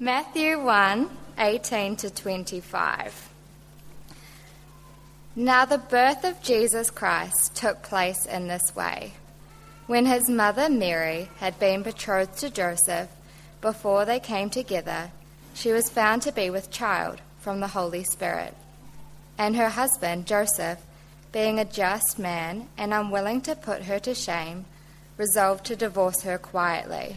Matthew 1 18 to 25. Now, the birth of Jesus Christ took place in this way. When his mother Mary had been betrothed to Joseph, before they came together, she was found to be with child from the Holy Spirit. And her husband, Joseph, being a just man and unwilling to put her to shame, resolved to divorce her quietly.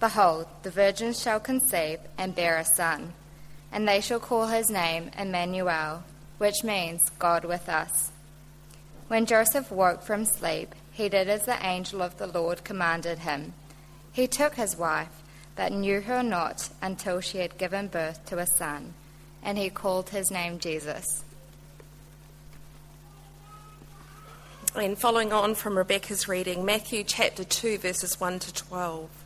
Behold, the virgin shall conceive and bear a son and they shall call his name Emmanuel, which means God with us. When Joseph woke from sleep, he did as the angel of the Lord commanded him. He took his wife, but knew her not until she had given birth to a son, and he called his name Jesus. And following on from Rebecca's reading, Matthew chapter 2, verses 1 to 12.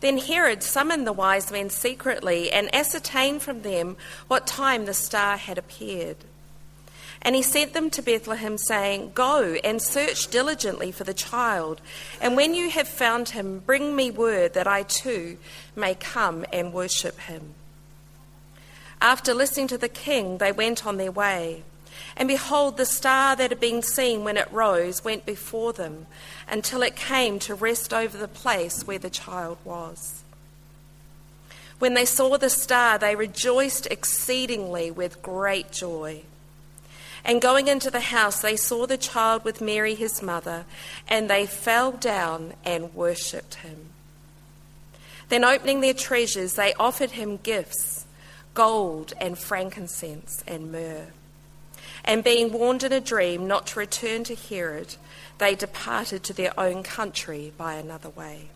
Then Herod summoned the wise men secretly and ascertained from them what time the star had appeared. And he sent them to Bethlehem, saying, Go and search diligently for the child, and when you have found him, bring me word that I too may come and worship him. After listening to the king, they went on their way. And behold, the star that had been seen when it rose went before them until it came to rest over the place where the child was. When they saw the star, they rejoiced exceedingly with great joy. And going into the house, they saw the child with Mary, his mother, and they fell down and worshipped him. Then, opening their treasures, they offered him gifts gold and frankincense and myrrh. And being warned in a dream not to return to Herod, they departed to their own country by another way.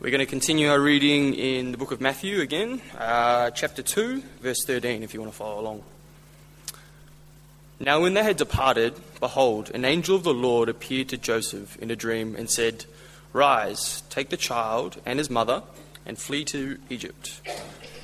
We're going to continue our reading in the book of Matthew again, uh, chapter 2, verse 13, if you want to follow along. Now, when they had departed, behold, an angel of the Lord appeared to Joseph in a dream and said, Rise, take the child and his mother, and flee to Egypt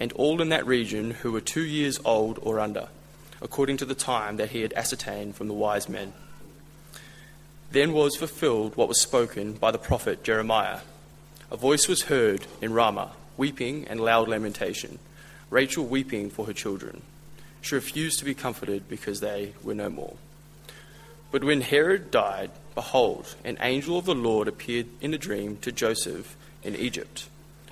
and all in that region who were two years old or under, according to the time that he had ascertained from the wise men. Then was fulfilled what was spoken by the prophet Jeremiah. A voice was heard in Ramah, weeping and loud lamentation, Rachel weeping for her children. She refused to be comforted because they were no more. But when Herod died, behold, an angel of the Lord appeared in a dream to Joseph in Egypt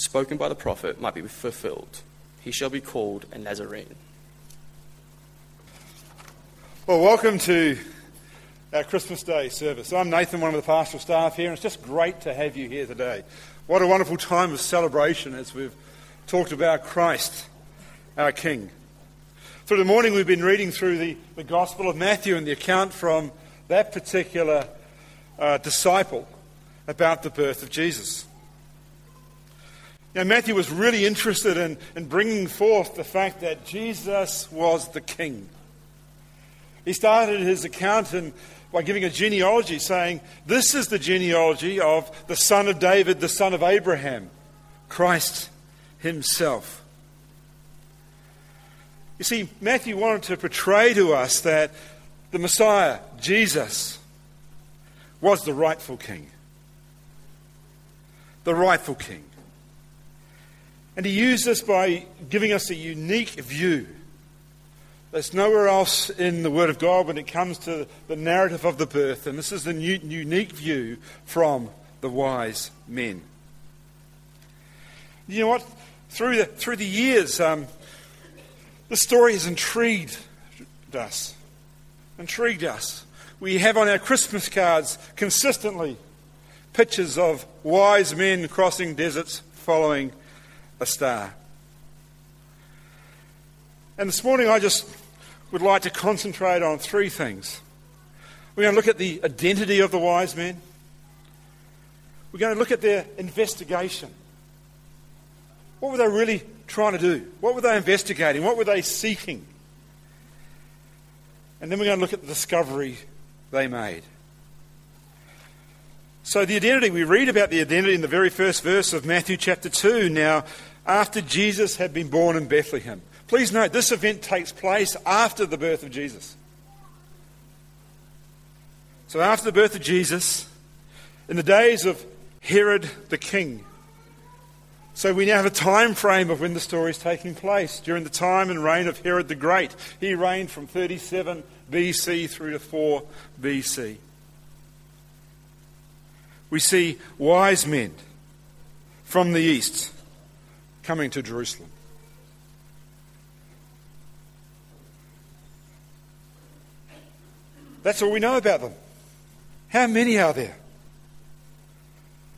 spoken by the prophet, might be fulfilled. He shall be called a Nazarene. Well, welcome to our Christmas Day service. I'm Nathan, one of the pastoral staff here, and it's just great to have you here today. What a wonderful time of celebration as we've talked about Christ, our King. Through the morning, we've been reading through the, the Gospel of Matthew and the account from that particular uh, disciple about the birth of Jesus. Now, Matthew was really interested in, in bringing forth the fact that Jesus was the King. He started his account in, by giving a genealogy, saying, This is the genealogy of the son of David, the son of Abraham, Christ himself. You see, Matthew wanted to portray to us that the Messiah, Jesus, was the rightful king. The rightful king. And he used this by giving us a unique view. There's nowhere else in the Word of God when it comes to the narrative of the birth, and this is the new, unique view from the wise men. You know what? Through the, through the years, um, the story has intrigued us. Intrigued us. We have on our Christmas cards consistently pictures of wise men crossing deserts following a star. And this morning I just would like to concentrate on three things. We're going to look at the identity of the wise men. We're going to look at their investigation. What were they really trying to do? What were they investigating? What were they seeking? And then we're going to look at the discovery they made. So, the identity, we read about the identity in the very first verse of Matthew chapter 2. Now, after Jesus had been born in Bethlehem. Please note, this event takes place after the birth of Jesus. So, after the birth of Jesus, in the days of Herod the king, so we now have a time frame of when the story is taking place. During the time and reign of Herod the Great. He reigned from 37 BC through to 4 BC. We see wise men from the east coming to Jerusalem. That's all we know about them. How many are there?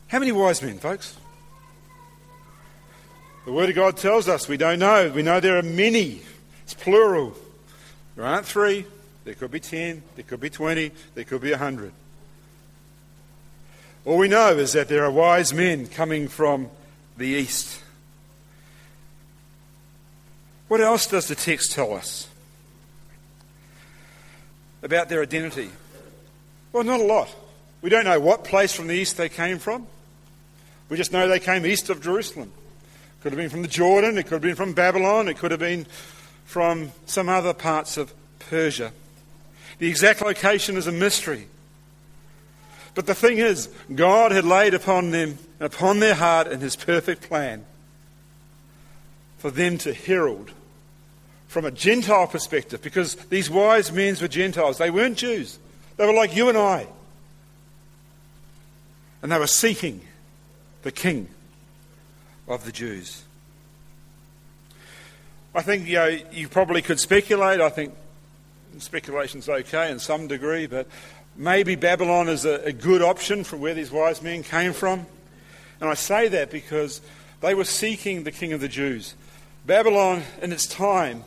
How many wise men, folks? The Word of God tells us we don't know. We know there are many. It's plural. There aren't three. There could be ten. There could be twenty. There could be a hundred. All we know is that there are wise men coming from the east. What else does the text tell us about their identity? Well, not a lot. We don't know what place from the east they came from. We just know they came east of Jerusalem. Could have been from the Jordan, it could have been from Babylon, it could have been from some other parts of Persia. The exact location is a mystery. But the thing is, God had laid upon them, upon their heart, in His perfect plan for them to herald from a Gentile perspective, because these wise men were Gentiles. They weren't Jews, they were like you and I. And they were seeking the King of the Jews. I think you, know, you probably could speculate. I think speculation's okay in some degree, but maybe Babylon is a, a good option for where these wise men came from. And I say that because they were seeking the king of the Jews. Babylon, in its time,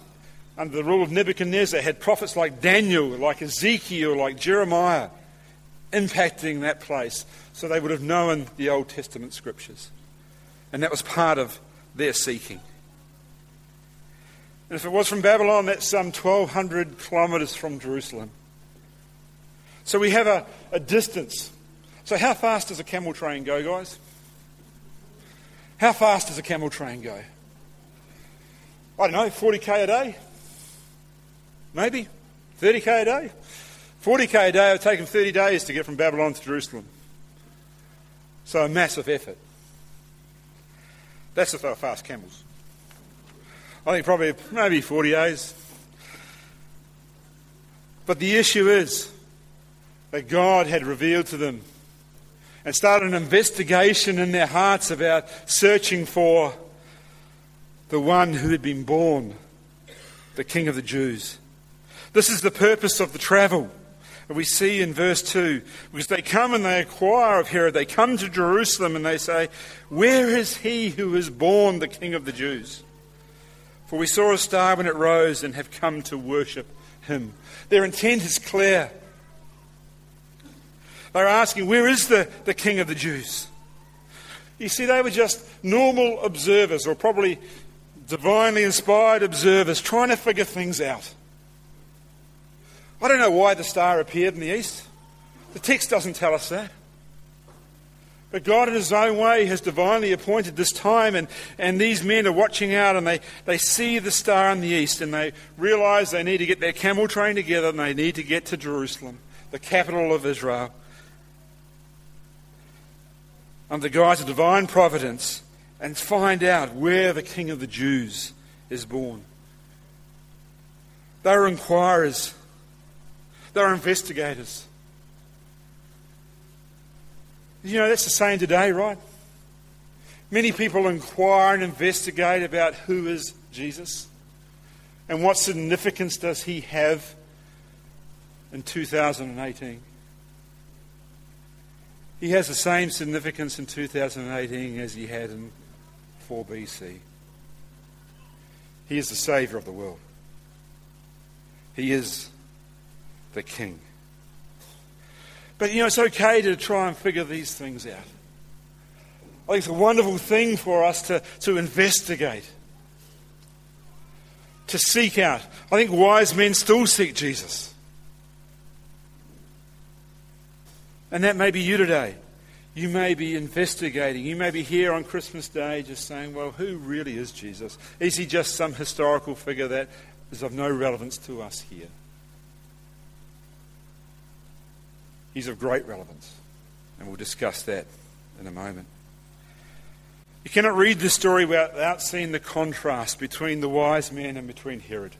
under the rule of Nebuchadnezzar, had prophets like Daniel, like Ezekiel, like Jeremiah impacting that place. So they would have known the Old Testament scriptures. And that was part of their seeking. And if it was from Babylon, that's some 1,200 kilometres from Jerusalem. So we have a, a distance. So, how fast does a camel train go, guys? How fast does a camel train go? I don't know, 40k a day? Maybe? 30k a day? 40k a day, would take them 30 days to get from Babylon to Jerusalem. So, a massive effort. That's if they were fast camels. I think probably maybe 40 days. But the issue is that God had revealed to them and started an investigation in their hearts about searching for the one who had been born, the King of the Jews. This is the purpose of the travel. we see in verse 2 because they come and they inquire of Herod. They come to Jerusalem and they say, Where is he who is born the King of the Jews? For we saw a star when it rose and have come to worship him. Their intent is clear. They're asking, Where is the, the King of the Jews? You see, they were just normal observers, or probably divinely inspired observers, trying to figure things out. I don't know why the star appeared in the east. The text doesn't tell us that. But God, in His own way, has divinely appointed this time, and, and these men are watching out and they, they see the star in the east and they realize they need to get their camel train together and they need to get to Jerusalem, the capital of Israel. Under the guise of divine providence, and find out where the King of the Jews is born. They are inquirers, they are investigators. You know, that's the same today, right? Many people inquire and investigate about who is Jesus and what significance does he have in 2018. He has the same significance in 2018 as he had in 4 BC. He is the Saviour of the world. He is the King. But you know, it's okay to try and figure these things out. I think it's a wonderful thing for us to, to investigate, to seek out. I think wise men still seek Jesus. And that may be you today. You may be investigating. You may be here on Christmas Day just saying, well, who really is Jesus? Is he just some historical figure that is of no relevance to us here? He's of great relevance, and we'll discuss that in a moment. You cannot read this story without seeing the contrast between the wise men and between Herod.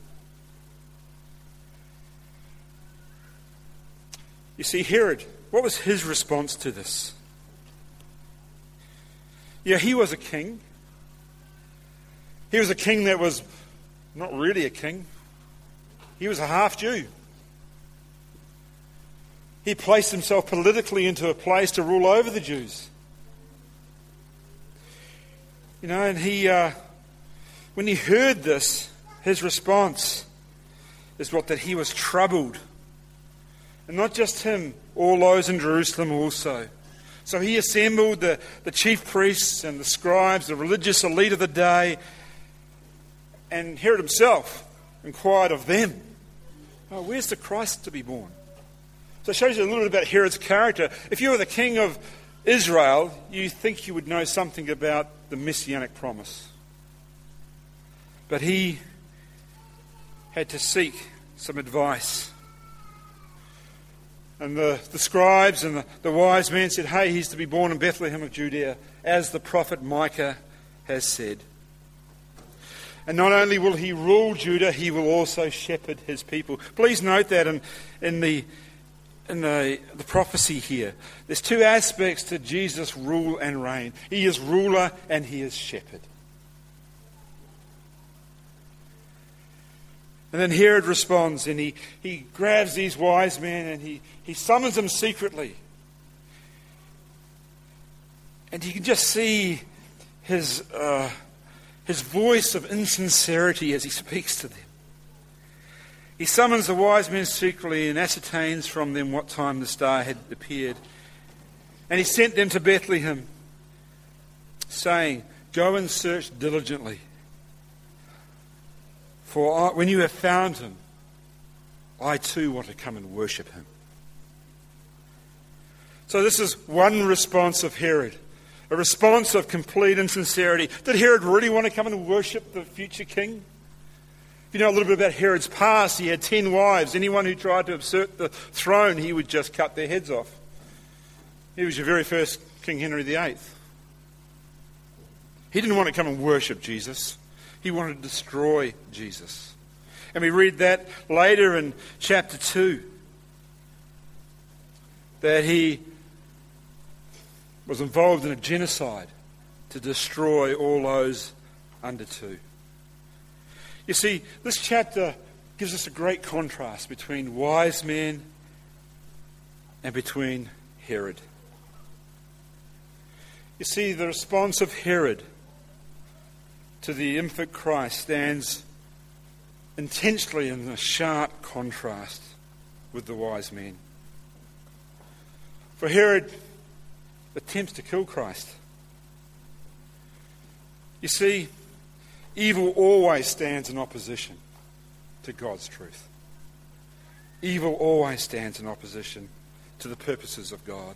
You see, Herod, what was his response to this? Yeah, he was a king. He was a king that was not really a king, he was a half Jew. He placed himself politically into a place to rule over the Jews. You know, and he, uh, when he heard this, his response is what that he was troubled. And not just him, all those in Jerusalem also. So he assembled the, the chief priests and the scribes, the religious elite of the day, and Herod himself inquired of them, oh, Where's the Christ to be born? So it shows you a little bit about Herod's character. If you were the king of Israel, you think you would know something about the messianic promise. But he had to seek some advice and the, the scribes and the, the wise men said, Hey, he's to be born in Bethlehem of Judea, as the prophet Micah has said. And not only will he rule Judah, he will also shepherd his people. Please note that in, in, the, in the, the prophecy here. There's two aspects to Jesus' rule and reign he is ruler and he is shepherd. And then Herod responds and he, he grabs these wise men and he, he summons them secretly. And you can just see his, uh, his voice of insincerity as he speaks to them. He summons the wise men secretly and ascertains from them what time the star had appeared. And he sent them to Bethlehem, saying, Go and search diligently. For when you have found him, I too want to come and worship him. So, this is one response of Herod a response of complete insincerity. Did Herod really want to come and worship the future king? If you know a little bit about Herod's past, he had ten wives. Anyone who tried to usurp the throne, he would just cut their heads off. He was your very first King Henry VIII. He didn't want to come and worship Jesus, he wanted to destroy Jesus. And we read that later in chapter 2 that he was involved in a genocide to destroy all those under two. You see, this chapter gives us a great contrast between wise men and between Herod. You see, the response of Herod to the infant Christ stands intensely in a sharp contrast with the wise men. For Herod attempts to kill Christ. You see, evil always stands in opposition to God's truth. Evil always stands in opposition to the purposes of God.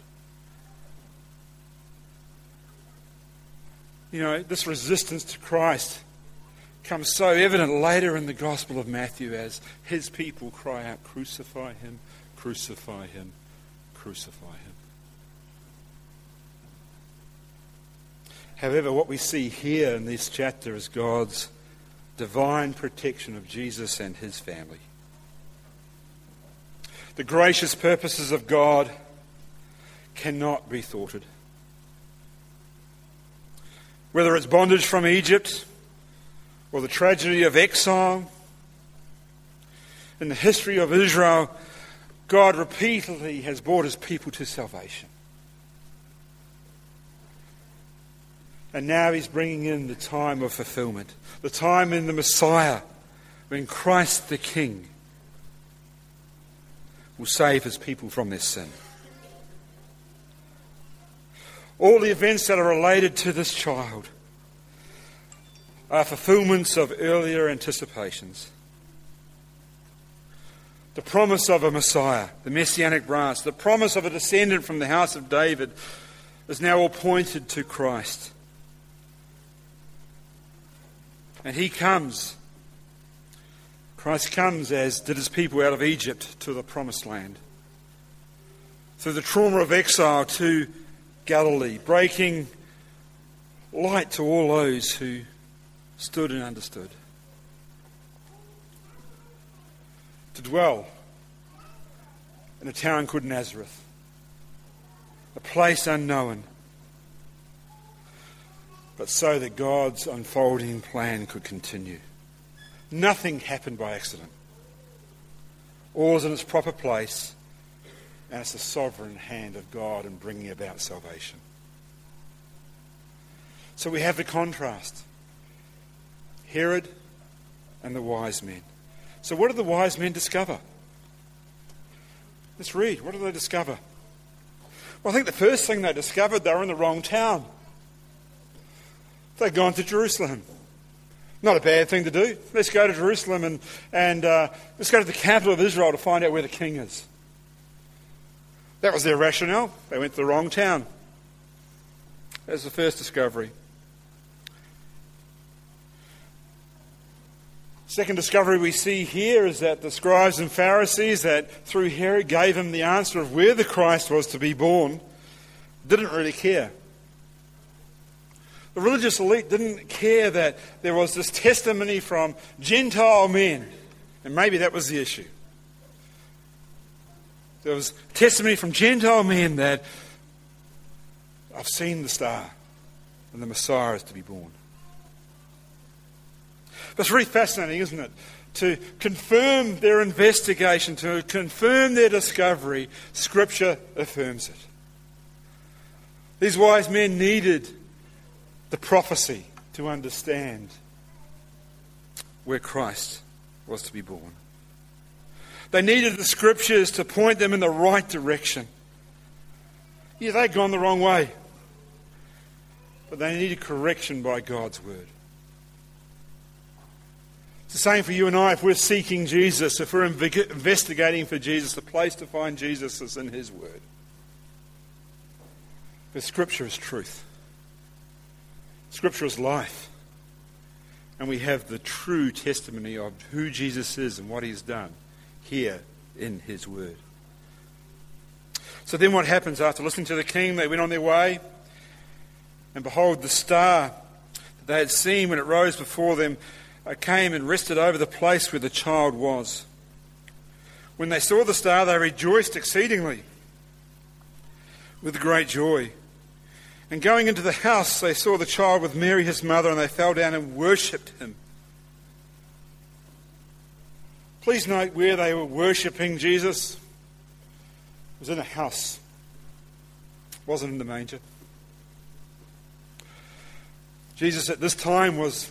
You know, this resistance to Christ comes so evident later in the Gospel of Matthew as his people cry out, Crucify him, crucify him, crucify him. However, what we see here in this chapter is God's divine protection of Jesus and his family. The gracious purposes of God cannot be thwarted. Whether it's bondage from Egypt or the tragedy of exile, in the history of Israel, God repeatedly has brought his people to salvation. And now he's bringing in the time of fulfillment, the time in the Messiah when Christ the King will save his people from their sin. All the events that are related to this child are fulfillments of earlier anticipations. The promise of a Messiah, the messianic branch, the promise of a descendant from the house of David is now all pointed to Christ. And he comes. Christ comes as did his people out of Egypt to the promised land. Through the trauma of exile to Galilee, breaking light to all those who stood and understood. To dwell in a town called Nazareth, a place unknown, but so that God's unfolding plan could continue. Nothing happened by accident. All is in its proper place, and it's the sovereign hand of God in bringing about salvation. So we have the contrast Herod and the wise men. So, what did the wise men discover? Let's read. What did they discover? Well, I think the first thing they discovered, they were in the wrong town. They'd gone to Jerusalem. Not a bad thing to do. Let's go to Jerusalem and, and uh, let's go to the capital of Israel to find out where the king is. That was their rationale. They went to the wrong town. That's the first discovery. Second discovery we see here is that the scribes and Pharisees, that through Herod gave him the answer of where the Christ was to be born, didn't really care. The religious elite didn't care that there was this testimony from Gentile men, and maybe that was the issue. There was testimony from Gentile men that I've seen the star and the Messiah is to be born. It's really fascinating, isn't it? To confirm their investigation, to confirm their discovery, Scripture affirms it. These wise men needed the prophecy to understand where Christ was to be born. They needed the scriptures to point them in the right direction. Yeah, they'd gone the wrong way. But they needed correction by God's word. It's the same for you and I if we're seeking Jesus, if we're investigating for Jesus, the place to find Jesus is in His Word. The Scripture is truth. Scripture is life. And we have the true testimony of who Jesus is and what he's done here in his word. So then what happens after listening to the king? They went on their way, and behold, the star that they had seen when it rose before them uh, came and rested over the place where the child was. When they saw the star, they rejoiced exceedingly with great joy. And going into the house, they saw the child with Mary, his mother, and they fell down and worshipped him. Please note where they were worshipping Jesus. It was in a house, it wasn't in the manger. Jesus at this time was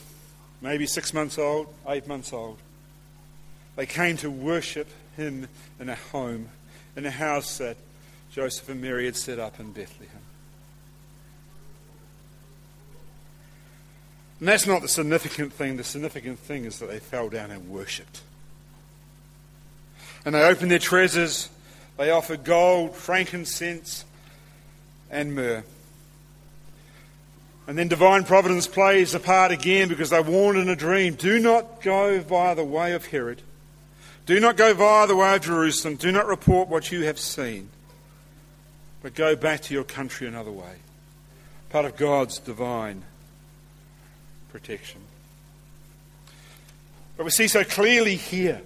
maybe six months old, eight months old. They came to worship him in a home, in a house that Joseph and Mary had set up in Bethlehem. And that's not the significant thing. The significant thing is that they fell down and worshipped. And they opened their treasures. They offered gold, frankincense, and myrrh. And then divine providence plays a part again because they warned in a dream do not go via the way of Herod. Do not go via the way of Jerusalem. Do not report what you have seen. But go back to your country another way. Part of God's divine protection. But we see so clearly here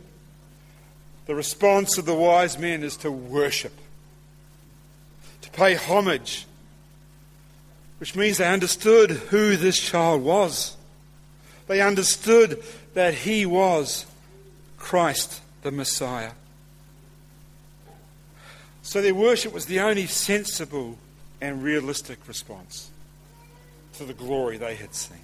the response of the wise men is to worship, to pay homage, which means they understood who this child was. They understood that he was Christ the Messiah. So their worship was the only sensible and realistic response to the glory they had seen.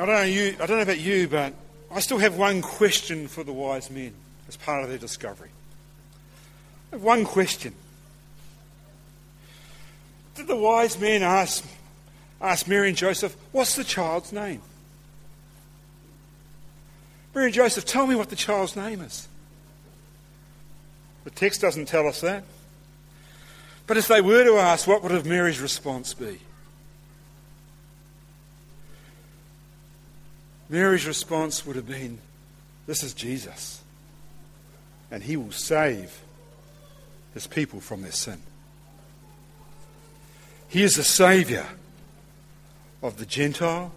Now, I don't, know you, I don't know about you, but I still have one question for the wise men as part of their discovery. I have one question. Did the wise men ask, ask Mary and Joseph, what's the child's name? Mary and Joseph, tell me what the child's name is. The text doesn't tell us that. But if they were to ask, what would have Mary's response be? Mary's response would have been, This is Jesus, and he will save his people from their sin. He is the Saviour of the Gentile,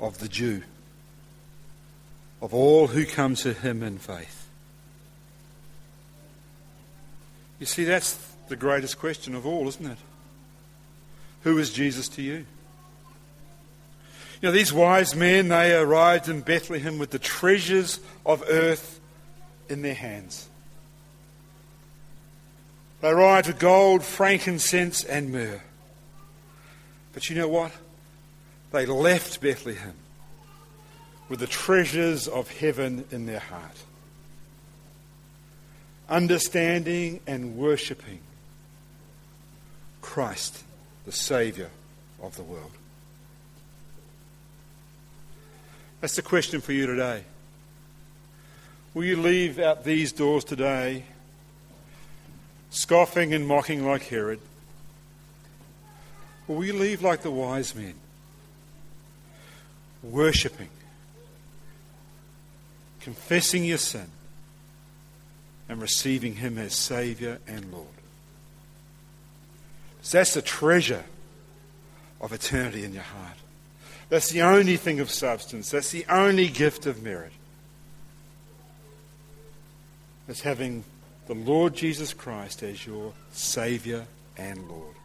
of the Jew, of all who come to him in faith. You see, that's the greatest question of all, isn't it? Who is Jesus to you? These wise men, they arrived in Bethlehem with the treasures of earth in their hands. They arrived with gold, frankincense, and myrrh. But you know what? They left Bethlehem with the treasures of heaven in their heart. Understanding and worshipping Christ, the Saviour of the world. That's the question for you today. Will you leave out these doors today scoffing and mocking like Herod? Or will you leave like the wise men, worshipping, confessing your sin, and receiving Him as Saviour and Lord? So that's the treasure of eternity in your heart. That's the only thing of substance. That's the only gift of merit. It's having the Lord Jesus Christ as your Saviour and Lord.